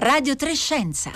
Radio Trescenza.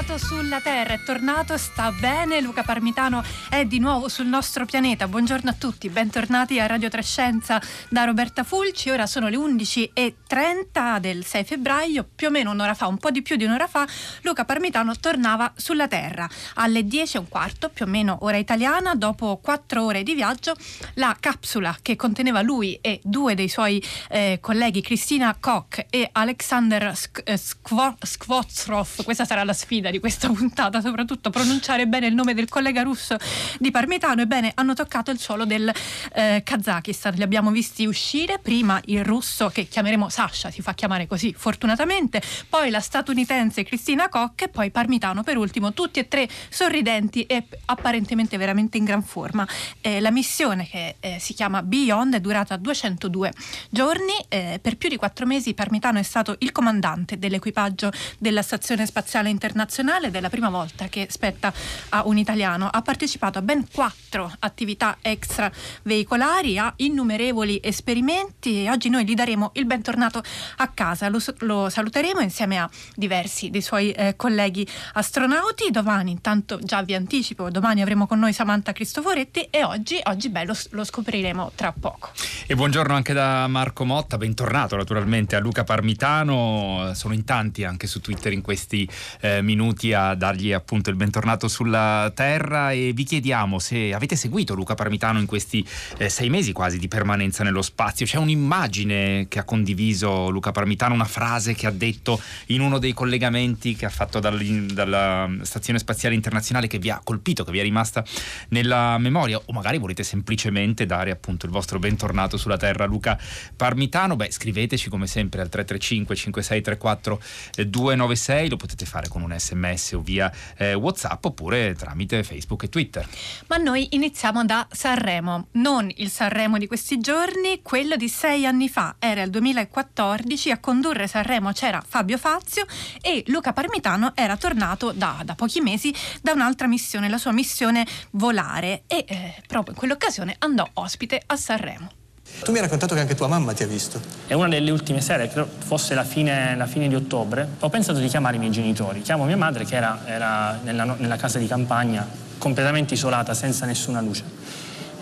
Tornato sulla Terra, è tornato, sta bene. Luca Parmitano è di nuovo sul nostro pianeta. Buongiorno a tutti, bentornati a Radio Trescenza da Roberta Fulci. Ora sono le 11.30 del 6 febbraio, più o meno un'ora fa, un po' di più di un'ora fa, Luca Parmitano tornava sulla Terra. Alle 10 e un quarto, più o meno ora italiana, dopo quattro ore di viaggio, la capsula che conteneva lui e due dei suoi eh, colleghi, Cristina Koch e Alexander Sk- eh, Skvotsrov, questa sarà la sfida di questa puntata, soprattutto pronunciare bene il nome del collega russo di Parmitano. Ebbene, hanno toccato il suolo del eh, Kazakistan. Li abbiamo visti uscire, prima il russo che chiameremo Sasha, si fa chiamare così fortunatamente, poi la statunitense Cristina Koch e poi Parmitano per ultimo, tutti e tre sorridenti e apparentemente veramente in gran forma. Eh, la missione che eh, si chiama Beyond è durata 202 giorni, eh, per più di quattro mesi Parmitano è stato il comandante dell'equipaggio della stazione spaziale internazionale internazionale ed è la prima volta che spetta a un italiano. Ha partecipato a ben quattro attività extraveicolari, a innumerevoli esperimenti e oggi noi gli daremo il bentornato a casa. Lo, lo saluteremo insieme a diversi dei suoi eh, colleghi astronauti. Domani, intanto già vi anticipo, domani avremo con noi Samantha Cristoforetti e oggi, oggi beh, lo, lo scopriremo tra poco. E buongiorno anche da Marco Motta, bentornato naturalmente a Luca Parmitano. Sono in tanti anche su Twitter in questi eh, minuti a dargli appunto il bentornato sulla terra e vi chiediamo se avete seguito Luca Parmitano in questi eh, sei mesi quasi di permanenza nello spazio. C'è un'immagine che ha condiviso Luca Parmitano, una frase che ha detto in uno dei collegamenti che ha fatto dalla Stazione Spaziale Internazionale che vi ha colpito, che vi è rimasta nella memoria o magari volete semplicemente dare appunto il vostro bentornato sulla terra Luca Parmitano. Beh, scriveteci come sempre al 335 5634 296, lo potete fare con un un sms o via eh, whatsapp oppure tramite facebook e twitter. Ma noi iniziamo da Sanremo non il Sanremo di questi giorni quello di sei anni fa. Era il 2014 a condurre Sanremo c'era Fabio Fazio e Luca Parmitano era tornato da, da pochi mesi da un'altra missione la sua missione volare. E eh, proprio in quell'occasione andò ospite a Sanremo tu mi hai raccontato che anche tua mamma ti ha visto. È una delle ultime sere, credo fosse la fine, la fine, di ottobre, ho pensato di chiamare i miei genitori. Chiamo mia madre che era, era nella, nella casa di campagna, completamente isolata, senza nessuna luce.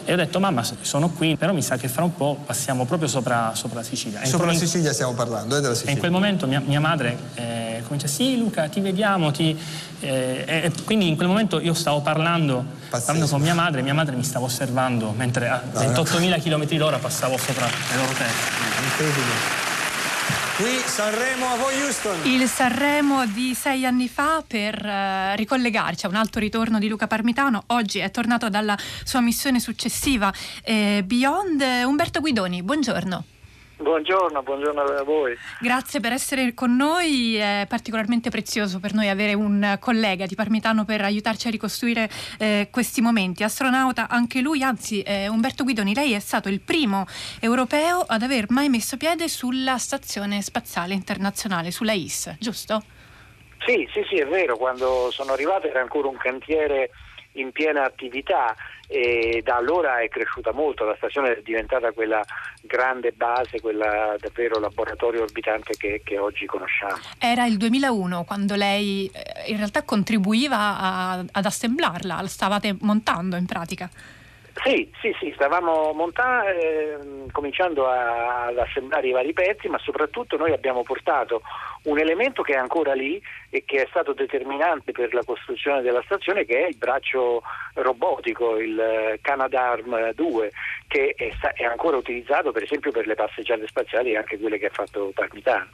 E ho detto, mamma, sono qui, però mi sa che fra un po' passiamo proprio sopra, sopra la Sicilia. Sopra la Sicilia stiamo parlando, eh, della Sicilia. E in quel momento mia, mia madre eh, comincia, sì Luca, ti vediamo, ti... Eh, e quindi in quel momento io stavo parlando, parlando, con mia madre, mia madre mi stava osservando mentre a no, 28.000 no. km l'ora passavo sopra le loro teste. Incredibile. Qui Sanremo a voi Houston. Il Sanremo di sei anni fa per uh, ricollegarci a un altro ritorno di Luca Parmitano. Oggi è tornato dalla sua missione successiva eh, Beyond. Umberto Guidoni, buongiorno. Buongiorno, buongiorno a voi. Grazie per essere con noi, è particolarmente prezioso per noi avere un collega di Parmitano per aiutarci a ricostruire eh, questi momenti. Astronauta anche lui, anzi eh, Umberto Guidoni, lei è stato il primo europeo ad aver mai messo piede sulla Stazione Spaziale Internazionale, sulla IS, giusto? Sì, sì, sì, è vero, quando sono arrivato era ancora un cantiere in piena attività e da allora è cresciuta molto, la stazione è diventata quella grande base, quella davvero laboratorio orbitante che, che oggi conosciamo. Era il 2001 quando lei eh, in realtà contribuiva a, ad assemblarla, la stavate montando in pratica. Sì, sì, sì, stavamo montando, eh, cominciando a, ad assemblare i vari pezzi, ma soprattutto noi abbiamo portato un elemento che è ancora lì e che è stato determinante per la costruzione della stazione, che è il braccio robotico, il eh, Canadarm 2, che è, è ancora utilizzato per esempio per le passeggiate spaziali, anche quelle che ha fatto Parmitano.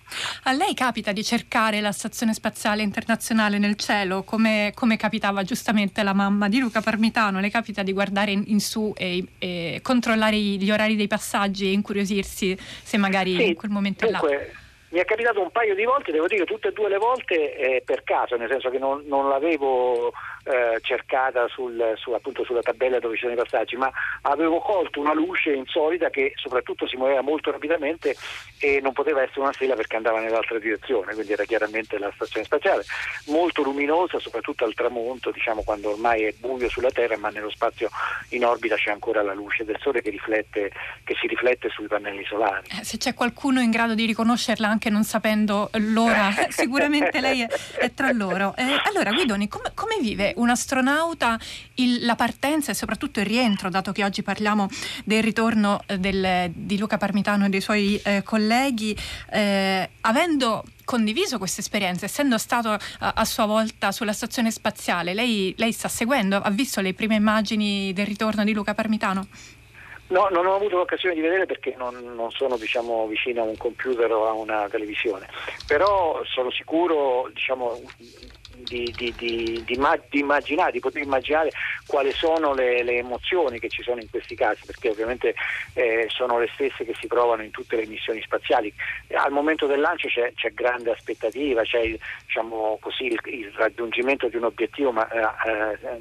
A lei capita di cercare la stazione spaziale internazionale nel cielo, come, come capitava giustamente la mamma di Luca Parmitano? Le capita di guardare in, in su e, e, controllare gli orari dei passaggi e incuriosirsi se magari sì, in quel momento dunque, è là? Mi è capitato un paio di volte, devo dire tutte e due le volte eh, per caso, nel senso che non, non l'avevo eh, cercata sul, su, appunto sulla tabella dove ci sono i passaggi, ma avevo colto una luce insolita che soprattutto si muoveva molto rapidamente e non poteva essere una stella perché andava nell'altra direzione, quindi era chiaramente la stazione spaziale, molto luminosa, soprattutto al tramonto, diciamo quando ormai è buio sulla Terra, ma nello spazio in orbita c'è ancora la luce del Sole che, riflette, che si riflette sui pannelli solari. Eh, se c'è qualcuno in grado di riconoscerla anche non sapendo l'ora, sicuramente lei è, è tra loro. Eh, allora Guidoni, com- come vive un astronauta il, la partenza e soprattutto il rientro, dato che oggi parliamo del ritorno eh, del, di Luca Parmitano e dei suoi eh, colleghi, eh, avendo condiviso questa esperienza, essendo stato a, a, sua volta sulla stazione spaziale, lei, lei sta seguendo, ha visto le prime immagini del ritorno di Luca Parmitano? No, non ho avuto l'occasione di vedere perché non, non sono diciamo, vicino a un computer o a una televisione, però sono sicuro diciamo, di, di, di, di, immaginare, di poter immaginare quali sono le, le, emozioni che ci sono in questi casi, perché ovviamente eh, sono le stesse che si provano in tutte le missioni spaziali. Al momento del lancio c'è, c'è grande aspettativa, c'è diciamo così, il, il, raggiungimento di un obiettivo ma, eh, eh,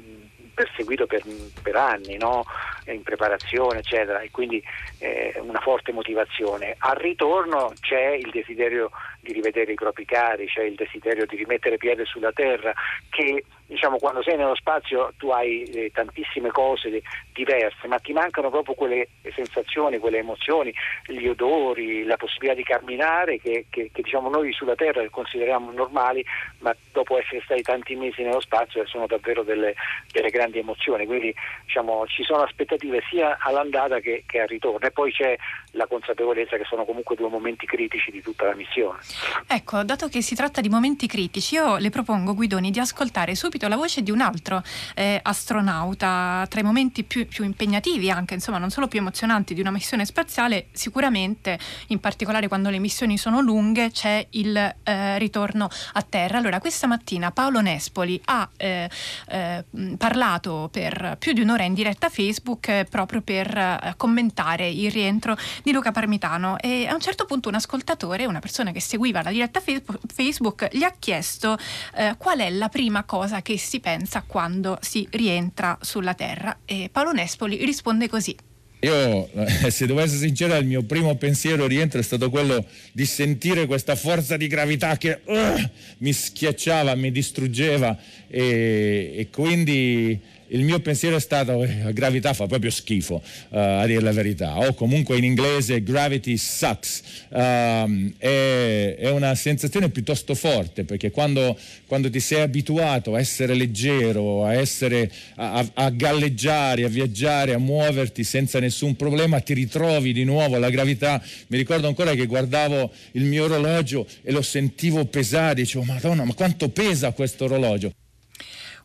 perseguito per, per anni, no? in preparazione, eccetera, e quindi eh, una forte motivazione. Al ritorno c'è il desiderio di rivedere i propri cari, c'è il desiderio di rimettere piede sulla terra, che diciamo, quando sei nello spazio tu hai eh, tantissime cose diverse, ma ti mancano proprio quelle sensazioni, quelle emozioni, gli odori, la possibilità di camminare che, che, che diciamo, noi sulla Terra consideriamo normali, ma dopo essere stati tanti mesi nello spazio sono davvero delle, delle grandi emozioni. Quindi diciamo, ci sono aspettative sia all'andata che, che al ritorno e poi c'è la consapevolezza che sono comunque due momenti critici di tutta la missione. Ecco, dato che si tratta di momenti critici, io le propongo, Guidoni, di ascoltare subito la voce di un altro eh, astronauta tra i momenti più, più, impegnativi, anche insomma, non solo più emozionanti di una missione spaziale, sicuramente, in particolare quando le missioni sono lunghe, c'è il eh, ritorno a terra. Allora, questa mattina Paolo Nespoli ha eh, eh parlato per più di un'ora in diretta a Facebook eh, proprio per eh, commentare il rientro di Luca Parmitano. E a un certo punto un ascoltatore, una persona che seguiva la diretta Facebook, gli ha chiesto eh, qual è la prima cosa che si pensa quando si rientra sulla Terra? E Paolo Nespoli risponde così. Io, eh, se devo essere sincero, il mio primo pensiero rientro è stato quello di sentire questa forza di gravità che uh, mi schiacciava, mi distruggeva. E, e quindi il mio pensiero è stato che eh, gravità fa proprio schifo, uh, a dire la verità, o comunque in inglese gravity sucks. Um, è, è, una sensazione piuttosto forte perché quando, quando, ti sei abituato a essere leggero, a, essere, a, a galleggiare, a viaggiare, a muoverti senza nessun problema, ti ritrovi di nuovo alla gravità. Mi ricordo ancora che guardavo il mio orologio e lo sentivo pesare, dicevo Madonna, ma quanto pesa questo orologio?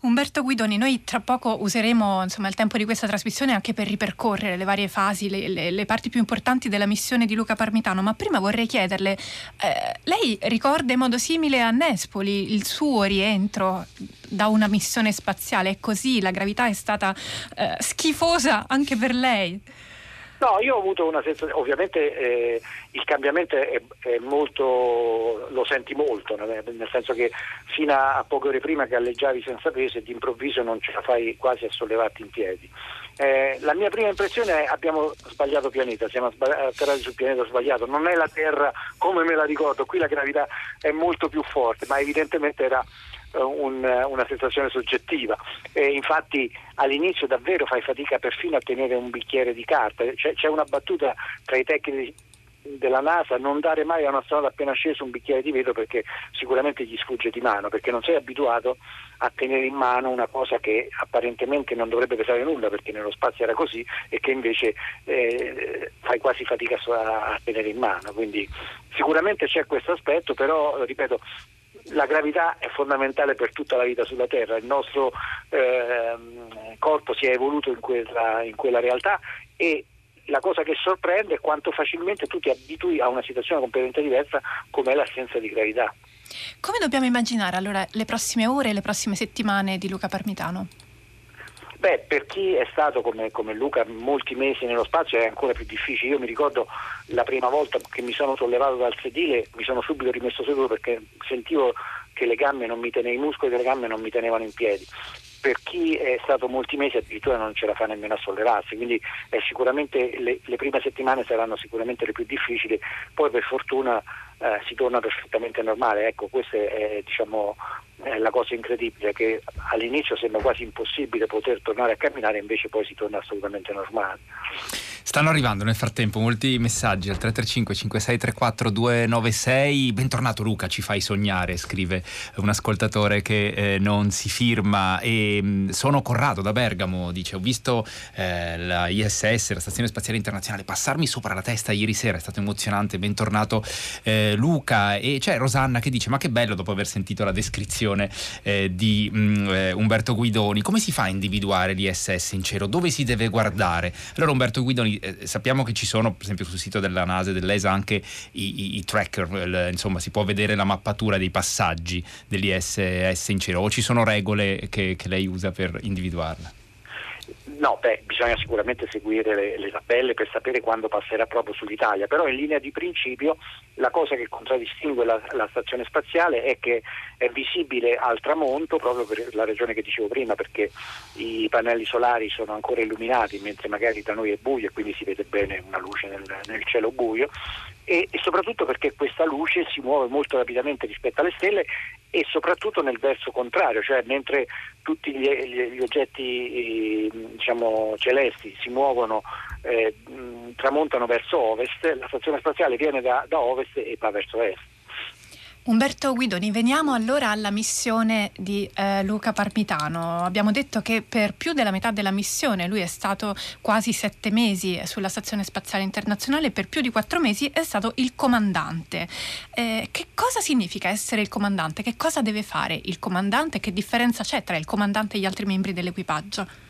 Umberto Guidoni, noi tra poco useremo insomma, il tempo di questa trasmissione anche per ripercorrere le varie fasi, le, le, le, parti più importanti della missione di Luca Parmitano, ma prima vorrei chiederle, eh, lei ricorda in modo simile a Nespoli il suo rientro da una missione spaziale? È così? La gravità è stata eh, schifosa anche per lei? No, io ho avuto una sensazione, ovviamente eh, il cambiamento è, è, molto, lo senti molto, nel senso che fino a poche ore prima galleggiavi senza peso e d'improvviso non ce la fai quasi a sollevarti in piedi. Eh, la mia prima impressione è abbiamo sbagliato pianeta, siamo atterrati sul pianeta sbagliato, non è la Terra come me la ricordo, qui la gravità è molto più forte, ma evidentemente era eh, un, una sensazione soggettiva. E infatti all'inizio davvero fai fatica perfino a tenere un bicchiere di carta. C'è, c'è una battuta tra i tecnici della NASA non dare mai a un astronauta appena sceso un bicchiere di vetro perché sicuramente gli sfugge di mano, perché non sei abituato a tenere in mano una cosa che apparentemente non dovrebbe pesare nulla perché nello spazio era così e che invece eh, fai quasi fatica a tenere in mano. Quindi sicuramente c'è questo aspetto, però ripeto, la gravità è fondamentale per tutta la vita sulla Terra, il nostro eh, corpo si è evoluto in quella, in quella realtà e la cosa che sorprende è quanto facilmente tu ti abitui a una situazione completamente diversa come l'assenza di gravità. Come dobbiamo immaginare allora le prossime ore e le prossime settimane di Luca Parmitano? Beh, per chi è stato come, come, Luca molti mesi nello spazio è ancora più difficile. Io mi ricordo la prima volta che mi sono sollevato dal sedile, mi sono subito rimesso seduto perché sentivo che le gambe non mi tenevano, i muscoli delle gambe non mi tenevano in piedi. Per chi è stato molti mesi addirittura non ce la fa nemmeno a sollevarsi, quindi le, le prime settimane saranno sicuramente le più difficili, poi per fortuna eh, si torna perfettamente normale. Ecco, questa è diciamo, è la cosa incredibile, che all'inizio sembra quasi impossibile poter tornare a camminare, invece poi si torna assolutamente normale. Stanno arrivando nel frattempo molti messaggi al 335 5634 296. Bentornato Luca, ci fai sognare, scrive un ascoltatore che eh, non si firma. E, mm, sono Corrado da Bergamo, dice ho visto eh, la ISS, la Stazione Spaziale Internazionale, passarmi sopra la testa ieri sera, è stato emozionante. Bentornato eh, Luca. E c'è Rosanna che dice ma che bello dopo aver sentito la descrizione eh, di mh, mm, eh, Umberto Guidoni, come si fa a individuare l'ISS in cielo? Dove si deve guardare? Allora Umberto Guidoni eh, sappiamo che ci sono, per esempio, sul sito della NASA e dell'ESA anche i, i, i tracker, il, insomma, si può vedere la mappatura dei passaggi dell'ISS in cielo, o ci sono regole che, che lei usa per individuarla? No, beh, bisogna sicuramente seguire le, le, tabelle per sapere quando passerà proprio sull'Italia, però in linea di principio la cosa che contraddistingue la, la, stazione spaziale è che è visibile al tramonto proprio per la ragione che dicevo prima, perché i pannelli solari sono ancora illuminati mentre magari da noi è buio e quindi si vede bene una luce nel, nel cielo buio e, e soprattutto perché questa luce si muove molto rapidamente rispetto alle stelle e soprattutto nel verso contrario, cioè mentre tutti gli, gli, oggetti diciamo, celesti si muovono, eh, tramontano verso ovest, la stazione spaziale viene da, da ovest e va verso est. Umberto Guidoni, veniamo allora alla missione di eh, Luca Parmitano. Abbiamo detto che per più della metà della missione lui è stato quasi sette mesi sulla Stazione Spaziale Internazionale per più di quattro mesi è stato il comandante. Eh, che cosa significa essere il comandante? Che cosa deve fare il comandante? Che differenza c'è tra il comandante e gli altri membri dell'equipaggio?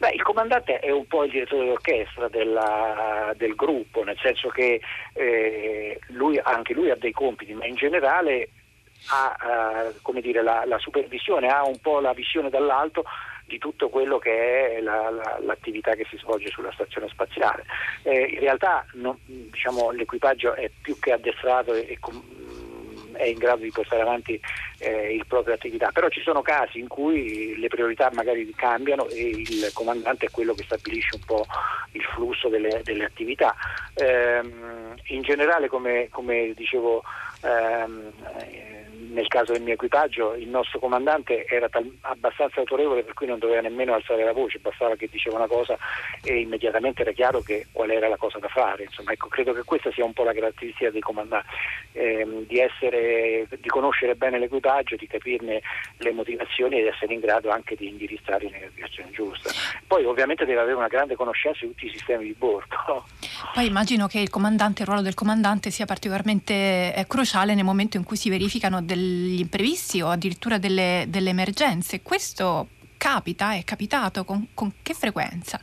Beh, il comandante è un po' il direttore d'orchestra della, del gruppo, nel senso che eh, lui, anche lui ha dei compiti, ma in generale ha uh, dire, la, la, supervisione, ha un po' la visione dall'alto di tutto quello che è la, la, l'attività che si svolge sulla stazione spaziale. Eh, in realtà no, diciamo, l'equipaggio è più che addestrato e, e è in grado di portare avanti eh, il proprio attività, però ci sono casi in cui le priorità magari cambiano e il comandante è quello che stabilisce un po' il flusso delle, delle attività. Ehm, in generale, come, come dicevo, ehm, nel caso del mio equipaggio il nostro comandante era tal- abbastanza autorevole per cui non doveva nemmeno alzare la voce, bastava che diceva una cosa e immediatamente era chiaro che, qual era la cosa da fare. Insomma, ecco, credo che questa sia un po' la caratteristica dei comandanti, ehm, di, essere, di conoscere bene l'equipaggio, di capirne le motivazioni ed essere in grado anche di indirizzarli nella direzione giusta. Poi ovviamente deve avere una grande conoscenza di tutti i sistemi di bordo. Poi immagino che il il ruolo del comandante sia particolarmente eh, cruciale nel momento in cui si verificano delle degli imprevisti o addirittura delle, delle emergenze. Questo capita, è capitato con, con che frequenza?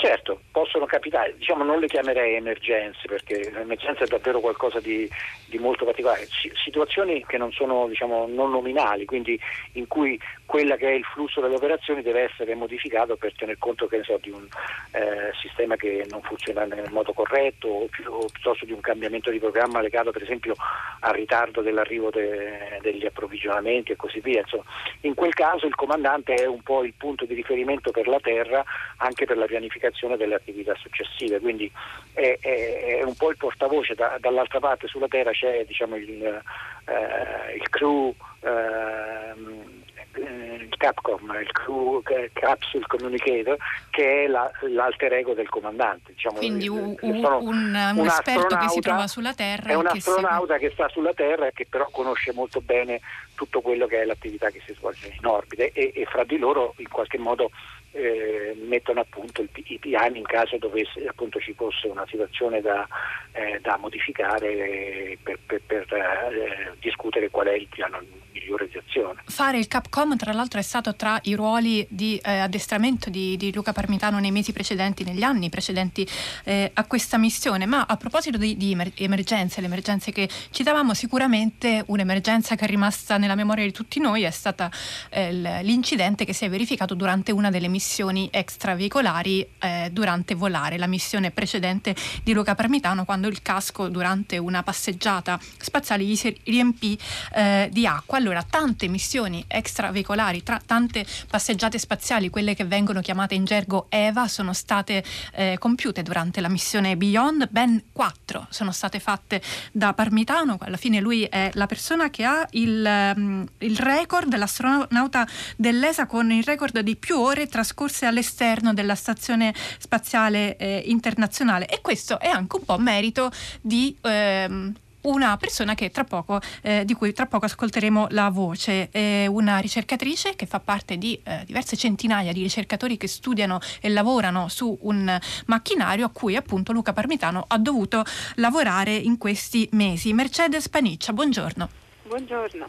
Certo, possono capitare, diciamo non le chiamerei emergenze perché l'emergenza è davvero qualcosa di, di molto particolare, situazioni che non sono diciamo, non nominali, quindi in cui quella che è il flusso delle operazioni deve essere modificato per tener conto so, di un eh, sistema che non funziona nel modo corretto o, più, o, piuttosto di un cambiamento di programma legato per esempio al ritardo dell'arrivo de, degli approvvigionamenti e così via. Insomma, in quel caso il comandante è un po' il punto di riferimento per la terra anche per la pianificazione delle attività successive, quindi è, è, è un po' il portavoce, da, dall'altra parte sulla terra c'è diciamo, il, eh, il crew. Eh, il Capcom, il Crew Capsule Communicator, che è la, l'alter ego del comandante. Diciamo, Quindi un, un, un, esperto che si trova sulla Terra. È un astronauta che, che sta sulla Terra e che però conosce molto bene tutto quello che è l'attività che si svolge in orbita e, e fra di loro in qualche modo eh, mettono a punto i piani in caso dovesse, appunto, ci fosse una situazione da, eh, da modificare per, per, per eh, discutere qual è il piano migliore di azione. Fare il Capcom tra l'altro è stato tra i ruoli di eh, addestramento di, di, Luca Parmitano nei mesi precedenti, negli anni precedenti eh, a questa missione, ma a proposito di, di emergenze, le emergenze che citavamo, sicuramente un'emergenza che è rimasta nella memoria di tutti noi è stata eh, l'incidente che si è verificato durante una delle missioni missioni extraveicolari eh, durante volare, la missione precedente di Luca Parmitano quando il casco durante una passeggiata spaziale gli si riempì eh, di acqua. Allora, tante missioni extraveicolari, tra tante passeggiate spaziali, quelle che vengono chiamate in gergo EVA, sono state eh, compiute durante la missione Beyond, ben quattro sono state fatte da Parmitano, alla fine lui è la persona che ha il, um, il record, l'astronauta dell'ESA con il record di più ore trascorse all'esterno della stazione spaziale eh, internazionale e questo è anche un po' merito di... Ehm, una persona poco, eh, di cui tra poco ascolteremo la voce, è una ricercatrice che fa parte di eh, diverse centinaia di ricercatori che studiano e lavorano su un macchinario a cui appunto Luca Parmitano ha dovuto lavorare in questi mesi. Mercedes Paniccia, buongiorno. Buongiorno.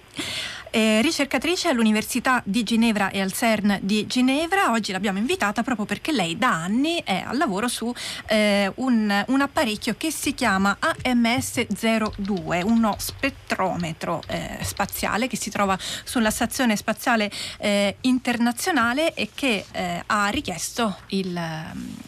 Eh, ricercatrice all'Università di Ginevra e al CERN di Ginevra. Oggi l'abbiamo invitata proprio perché lei da anni è al lavoro su eh, un, un, apparecchio che si chiama AMS-02, uno spettrometro eh, spaziale che si trova sulla Stazione Spaziale eh, Internazionale e che eh, ha richiesto il,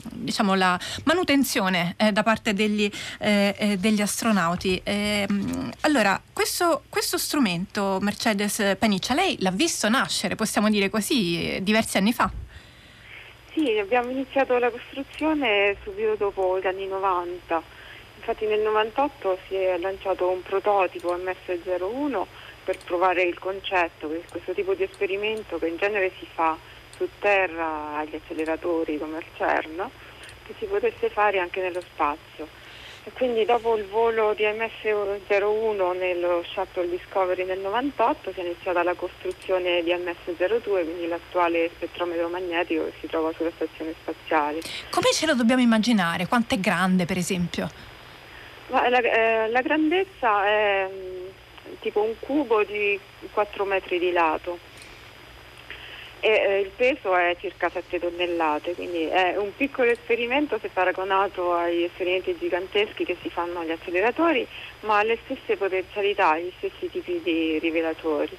diciamo, la manutenzione eh, da parte degli, degli astronauti. Ehm, allora, questo, questo strumento, Mercedes Paniccia, lei l'ha visto nascere, possiamo dire così, diversi anni fa? Sì, abbiamo iniziato la costruzione subito dopo gli anni 90. Infatti nel 98 si è lanciato un prototipo MS01 per provare il concetto, questo tipo di esperimento che in genere si fa su terra agli acceleratori come al CERN, che si potesse fare anche nello spazio. E quindi dopo il volo di MS-01 nello Shuttle Discovery nel 98 si è iniziata la costruzione di MS-02, quindi l'attuale spettrometro magnetico che si trova sulla stazione spaziale. Come ce lo dobbiamo immaginare? Quanto è grande per esempio? La, eh, la, grandezza è mm, tipo un cubo di 4 metri di lato e eh, il peso è circa 7 tonnellate, quindi è un piccolo esperimento se paragonato agli esperimenti giganteschi che si fanno agli acceleratori, ma ha le stesse potenzialità, gli stessi tipi di rivelatori.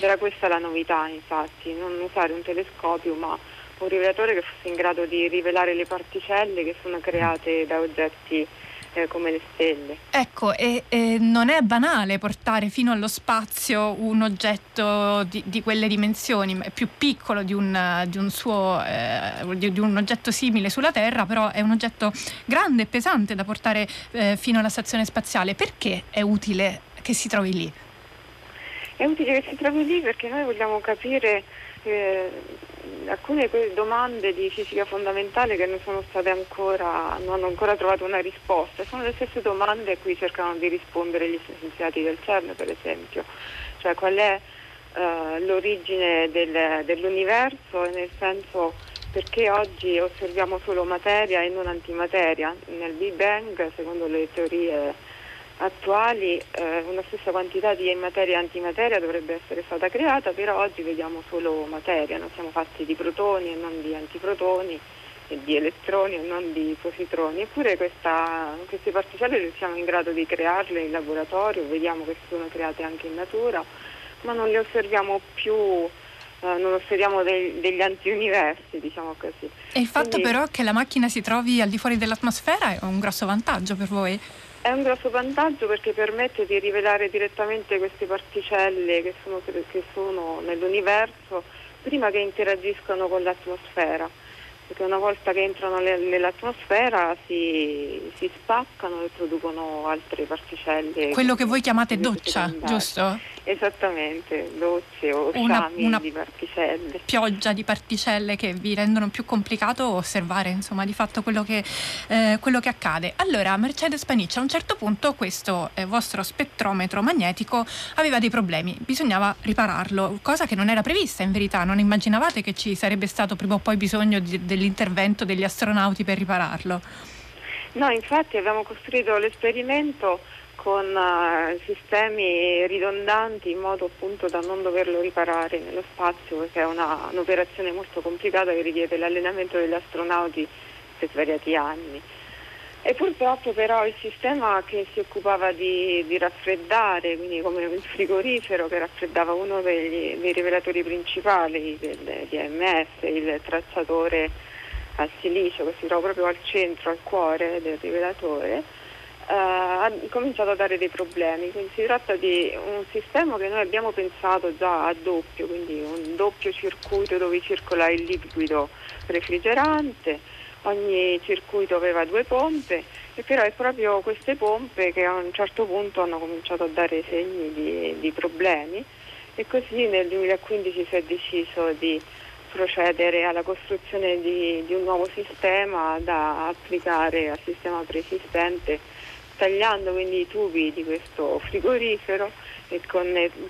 Era questa la novità, infatti, non usare un telescopio, ma un rivelatore che fosse in grado di rivelare le particelle che sono create da oggetti eh, come le stelle. Ecco, e, e, non è banale portare fino allo spazio un oggetto di, di quelle dimensioni, è più piccolo di un, di un, suo, eh, di, di un oggetto simile sulla Terra, però è un oggetto grande e pesante da portare eh, fino alla stazione spaziale. Perché è utile che si trovi lì? È utile che si trovi lì perché noi vogliamo capire eh, alcune domande di fisica fondamentale che non sono state ancora, non hanno ancora trovato una risposta. Sono le stesse domande a cui cercano di rispondere gli scienziati del CERN, per esempio. Cioè qual è uh, l'origine del, dell'universo, nel senso perché oggi osserviamo solo materia e non antimateria. Nel Big Bang, secondo le teorie attuali eh, una stessa quantità di materia e antimateria dovrebbe essere stata creata, però oggi vediamo solo materia, non siamo fatti di protoni e non di antiprotoni, e di elettroni e non di positroni, eppure questa, queste particelle siamo in grado di crearle in laboratorio, vediamo che sono create anche in natura, ma non le osserviamo più Uh, non osserviamo dei, degli antiuniversi, diciamo così. E il fatto Quindi, però che la macchina si trovi al di fuori dell'atmosfera è un grosso vantaggio per voi? È un grosso vantaggio perché permette di rivelare direttamente queste particelle che sono, che sono nell'universo prima che interagiscono con l'atmosfera perché una volta che entrano nell'atmosfera si, si spaccano e producono altre particelle. Quello che voi chiamate doccia, giusto? Esattamente, docce o una, una di particelle. Pioggia di particelle che vi rendono più complicato osservare insomma di fatto quello che, eh, quello che accade. Allora, Mercedes Paniccia, a un certo punto questo eh, vostro spettrometro magnetico aveva dei problemi, bisognava ripararlo, cosa che non era prevista in verità, non immaginavate che ci sarebbe stato prima o poi bisogno di, del l'intervento degli astronauti per ripararlo? No, infatti abbiamo costruito l'esperimento con uh, sistemi ridondanti in modo appunto da non doverlo riparare nello spazio perché è una, un'operazione molto complicata che richiede l'allenamento degli astronauti per svariati anni. E purtroppo però il sistema che si occupava di, di raffreddare, quindi come il frigorifero che raffreddava uno degli, dei rivelatori principali del, di AMS, il tracciatore a silicio che si trova proprio al centro, al cuore del rivelatore, Uh, ha cominciato a dare dei problemi, quindi si tratta di un sistema che noi abbiamo pensato già a doppio, quindi un doppio circuito dove circola il liquido refrigerante, ogni circuito aveva due pompe e però è proprio queste pompe che a un certo punto hanno cominciato a dare segni di, di problemi e così nel 2015 si è deciso di procedere alla costruzione di, di un nuovo sistema da applicare al sistema preesistente tagliando quindi i tubi di questo frigorifero e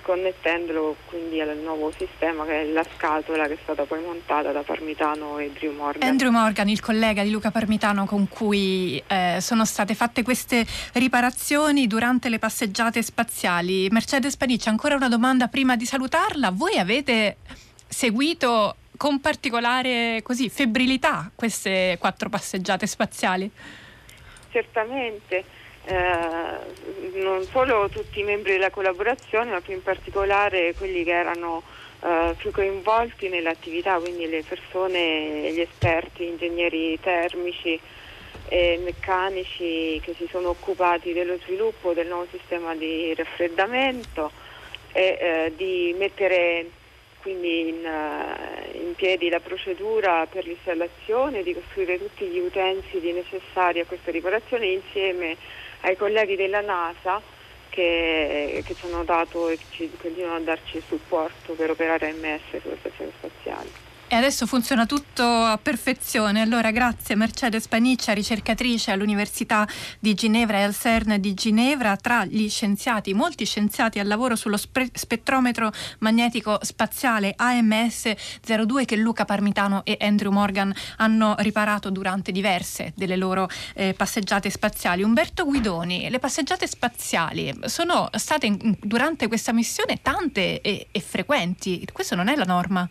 connettendolo quindi al nuovo sistema che è la scatola che è stata poi montata da Parmitano e Drew Morgan. Andrew Morgan, il collega di Luca Parmitano con cui eh, sono state fatte queste riparazioni durante le passeggiate spaziali. Mercedes Panicci, ancora una domanda prima di salutarla. Voi avete seguito con particolare così, febrilità queste quattro passeggiate spaziali? Certamente eh, non solo tutti i membri della collaborazione, ma più in particolare quelli che erano eh, più coinvolti nell'attività, quindi le persone, gli esperti, ingegneri termici e meccanici che si sono occupati dello sviluppo del nuovo sistema di raffreddamento e eh, di mettere quindi in, uh, in, piedi la procedura per l'installazione, di costruire tutti gli utensili necessari a questa riparazione insieme ai colleghi della NASA che, che ci hanno dato e ci continuano a darci supporto per operare MS sulle stazioni spaziali. E adesso funziona tutto a perfezione. Allora, grazie Mercedes Paniccia, ricercatrice all'Università di Ginevra e al CERN di Ginevra, tra gli scienziati, molti scienziati al lavoro sullo spe- spettrometro magnetico spaziale AMS-02 che Luca Parmitano e Andrew Morgan hanno riparato durante diverse delle loro eh, passeggiate spaziali. Umberto Guidoni, le passeggiate spaziali sono state in, durante questa missione tante e, e frequenti. Questo non è la norma.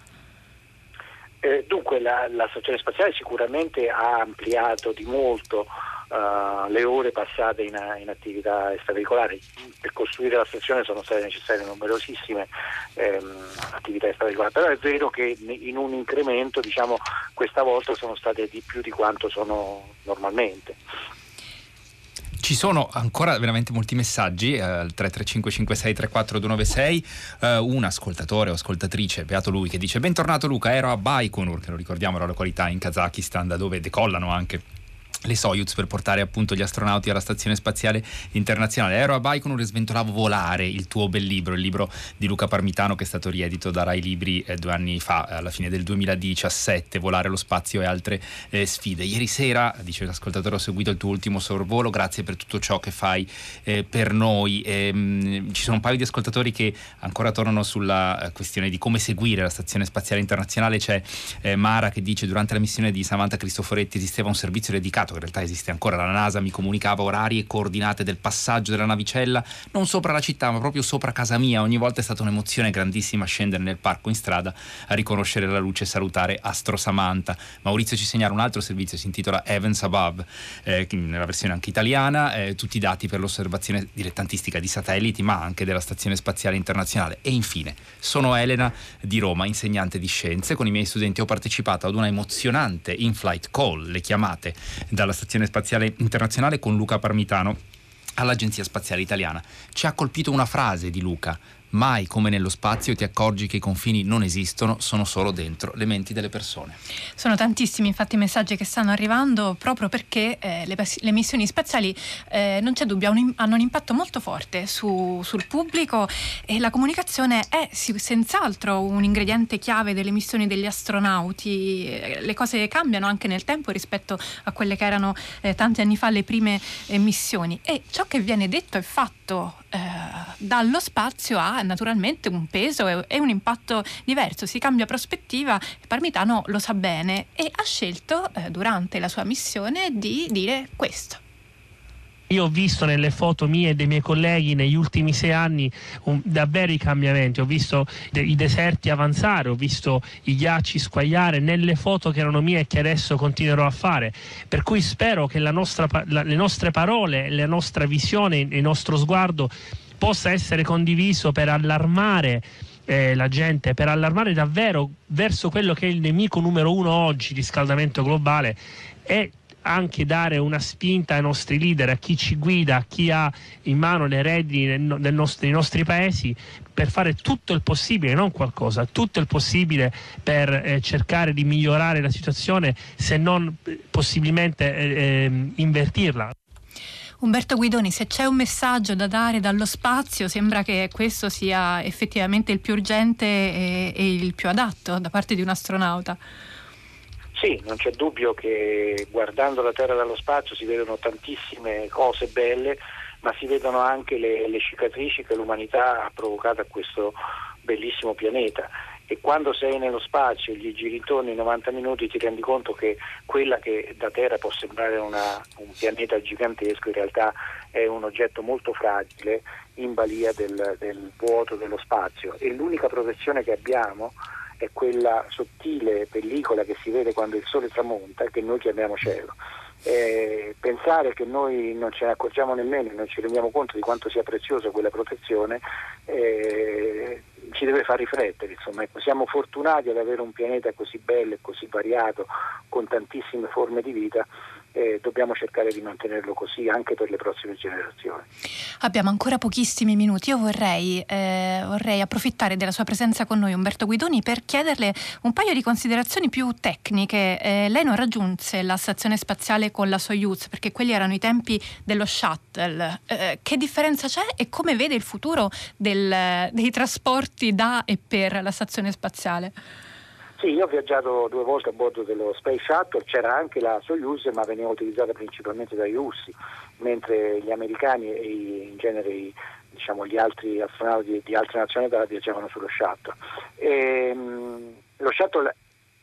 Eh, dunque la, la, stazione spaziale sicuramente ha ampliato di molto uh, le ore passate in, in, attività extraveicolari. Per costruire la stazione sono state necessarie numerosissime ehm, attività extraveicolari, però è vero che in un incremento diciamo, questa volta sono state di più di quanto sono normalmente. Ci sono ancora veramente molti messaggi eh, al 335 56 34 296 eh, un ascoltatore o ascoltatrice, beato lui, che dice bentornato Luca, ero a Baikonur, che lo ricordiamo è la località in Kazakistan da dove decollano anche le Soyuz per portare appunto gli astronauti alla Stazione Spaziale Internazionale. Ero a Baikonur e sventolavo Volare, il tuo bel libro, il libro di Luca Parmitano che è stato riedito da Rai Libri eh, due anni fa, alla fine del 2017, Volare lo spazio e altre eh, sfide. Ieri sera, dice l'ascoltatore, ho seguito il tuo ultimo sorvolo, grazie per tutto ciò che fai eh, per noi. E, mh, ci sono un paio di ascoltatori che ancora tornano sulla eh, questione di come seguire la Stazione Spaziale Internazionale. C'è eh, Mara che dice durante la missione di Samantha Cristoforetti esisteva un servizio dedicato in realtà esiste ancora, la NASA mi comunicava orari e coordinate del passaggio della navicella, non sopra la città ma proprio sopra casa mia, ogni volta è stata un'emozione grandissima scendere nel parco in strada a riconoscere la luce e salutare Astro Samantha. Maurizio ci segnala un altro servizio, si intitola Heavens Above, eh, nella versione anche italiana, eh, tutti i dati per l'osservazione dilettantistica di satelliti ma anche della Stazione Spaziale Internazionale. E infine, sono Elena di Roma, insegnante di scienze, con i miei studenti ho partecipato ad una emozionante in-flight call, le chiamate dalla Stazione Spaziale Internazionale con Luca Parmitano all'Agenzia Spaziale Italiana. Ci ha colpito una frase di Luca mai come nello spazio ti accorgi che i confini non esistono, sono solo dentro le menti delle persone. Sono tantissimi infatti i messaggi che stanno arrivando proprio perché eh, le, le, missioni spaziali, eh, non c'è dubbio, hanno un impatto molto forte su, sul pubblico e la comunicazione è senz'altro un ingrediente chiave delle missioni degli astronauti. Eh, le cose cambiano anche nel tempo rispetto a quelle che erano eh, tanti anni fa le prime missioni e ciò che viene detto e fatto eh, dallo spazio ha naturalmente un peso e, e, un impatto diverso, si cambia prospettiva, Parmitano lo sa bene e ha scelto eh, durante la sua missione di dire questo. Io ho visto nelle foto mie e dei miei colleghi negli ultimi sei anni un, davvero i cambiamenti, ho visto de- i deserti avanzare, ho visto i ghiacci squagliare nelle foto che erano mie e che adesso continuerò a fare. Per cui spero che nostra, la, le nostre parole, la nostra visione, il nostro sguardo possa essere condiviso per allarmare eh, la gente, per allarmare davvero verso quello che è il nemico numero uno oggi, riscaldamento globale, e anche dare una spinta ai nostri leader, a chi ci guida, a chi ha in mano le redini nel nostro, nei nostri paesi per fare tutto il possibile, non qualcosa, tutto il possibile per eh, cercare di migliorare la situazione, se non eh, possibilmente eh, ehm, invertirla. Umberto Guidoni, se c'è un messaggio da dare dallo spazio, sembra che questo sia effettivamente il più urgente e, e il più adatto da parte di un astronauta. Sì, non c'è dubbio che guardando la Terra dallo spazio si vedono tantissime cose belle, ma si vedono anche le, le cicatrici che l'umanità ha provocato a questo bellissimo pianeta. E quando sei nello spazio e gli giri intorno in 90 minuti ti rendi conto che quella che da Terra può sembrare una, un pianeta gigantesco in realtà è un oggetto molto fragile in balia del, del vuoto dello spazio. E l'unica protezione che abbiamo è quella sottile pellicola che si vede quando il sole tramonta, che noi chiamiamo cielo. Eh, pensare che noi non ce ne accorgiamo nemmeno non ci rendiamo conto di quanto sia preziosa quella protezione eh, ci deve far riflettere. Insomma. Ecco, siamo fortunati ad avere un pianeta così bello e così variato, con tantissime forme di vita eh, dobbiamo cercare di mantenerlo così anche per le prossime generazioni. Abbiamo ancora pochissimi minuti. Io vorrei, eh, vorrei, approfittare della sua presenza con noi, Umberto Guidoni, per chiederle un paio di considerazioni più tecniche. Eh, lei non raggiunse la stazione spaziale con la Soyuz perché quelli erano i tempi dello shuttle. Eh, che differenza c'è e come vede il futuro del, dei trasporti da e per la stazione spaziale? Sì, io ho viaggiato due volte a bordo dello Space Shuttle, c'era anche la Soyuz ma veniva utilizzata principalmente dai russi, mentre gli americani e in genere diciamo, gli altri astronauti di altre nazionalità viaggiavano sullo Shuttle. E, ehm, lo Shuttle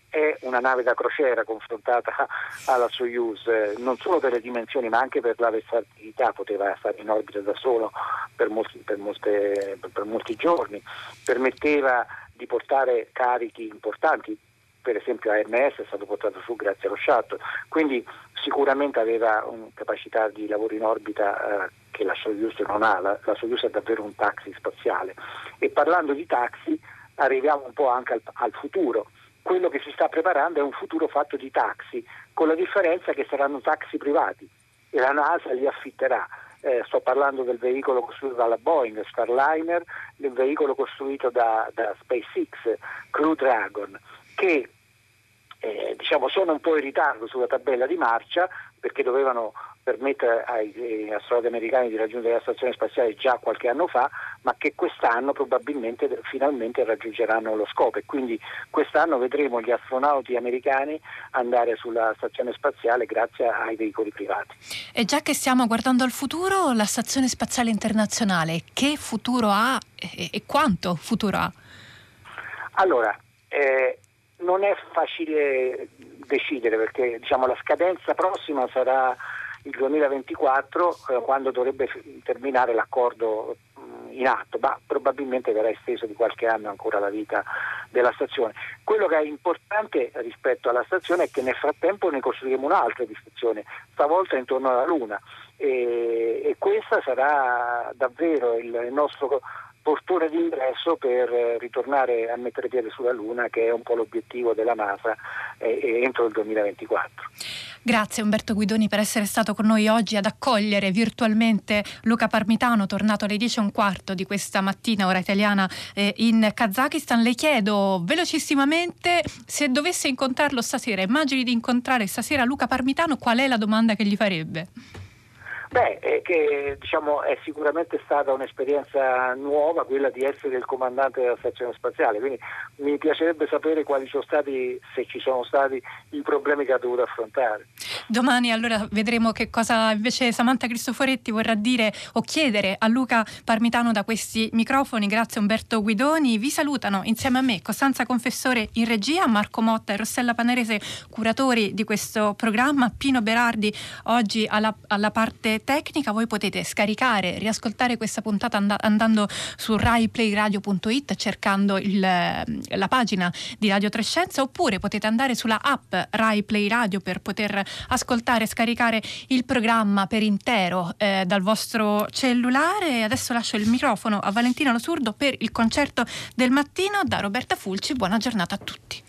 è una nave da crociera confrontata alla Soyuz, non solo per le dimensioni ma anche per la versatilità, poteva stare in orbita da solo per molti, per molte, per molti giorni, permetteva di portare carichi importanti, per esempio AMS è stato portato su grazie allo shuttle, quindi sicuramente aveva una capacità di lavoro in orbita eh, che la Soyuz non ha, la, la Soyuz è davvero un taxi spaziale. E parlando di taxi arriviamo un po' anche al, al futuro. Quello che si sta preparando è un futuro fatto di taxi, con la differenza che saranno taxi privati. E la NASA li affitterà. Eh, sto parlando del veicolo costruito dalla Boeing, Starliner, del veicolo costruito da, da SpaceX, Crew Dragon, che eh, diciamo, sono un po' in ritardo sulla tabella di marcia perché dovevano permettere ai astronauti americani di raggiungere la stazione spaziale già qualche anno fa, ma che quest'anno probabilmente finalmente raggiungeranno lo scopo e quindi quest'anno vedremo gli astronauti americani andare sulla stazione spaziale grazie ai veicoli privati. E già che stiamo guardando al futuro, la stazione spaziale internazionale che futuro ha e, e quanto futuro ha? Allora, eh, non è facile decidere perché diciamo, la scadenza prossima sarà il 2024 eh, quando dovrebbe terminare l'accordo mm, in atto, ma probabilmente verrà esteso di qualche anno ancora la vita della stazione. Quello che è importante rispetto alla stazione è che nel frattempo ne costruiremo un'altra di stazione, stavolta intorno alla Luna e, e questa sarà davvero il, il nostro portone d'ingresso per eh, ritornare a mettere piede sulla Luna, che è un po' l'obiettivo della NASA eh, entro il 2024. Grazie Umberto Guidoni per essere stato con noi oggi ad accogliere virtualmente Luca Parmitano, tornato alle 10 e un quarto di questa mattina, ora italiana, eh, in Kazakistan. Le chiedo velocissimamente se dovesse incontrarlo stasera, immagini di incontrare stasera Luca Parmitano, qual è la domanda che gli farebbe? Beh, è che diciamo, è sicuramente stata un'esperienza nuova quella di essere il comandante della stazione spaziale, quindi mi piacerebbe sapere quali sono stati, se ci sono stati, i problemi che ha dovuto affrontare. Domani allora vedremo che cosa invece Samantha Cristoforetti vorrà dire o chiedere a Luca Parmitano da questi microfoni. Grazie Umberto Guidoni. Vi salutano insieme a me Costanza Confessore in regia, Marco Motta e Rossella Panerese, curatori di questo programma, Pino Berardi oggi alla, alla parte tecnica, voi potete scaricare, riascoltare questa puntata and- andando su raiplayradio.it cercando il, la pagina di Radio Trescenza oppure potete andare sulla app Rai Play Radio per poter ascoltare e scaricare il programma per intero eh, dal vostro cellulare. Adesso lascio il microfono a Valentina Losurdo per il concerto del mattino da Roberta Fulci. Buona giornata a tutti.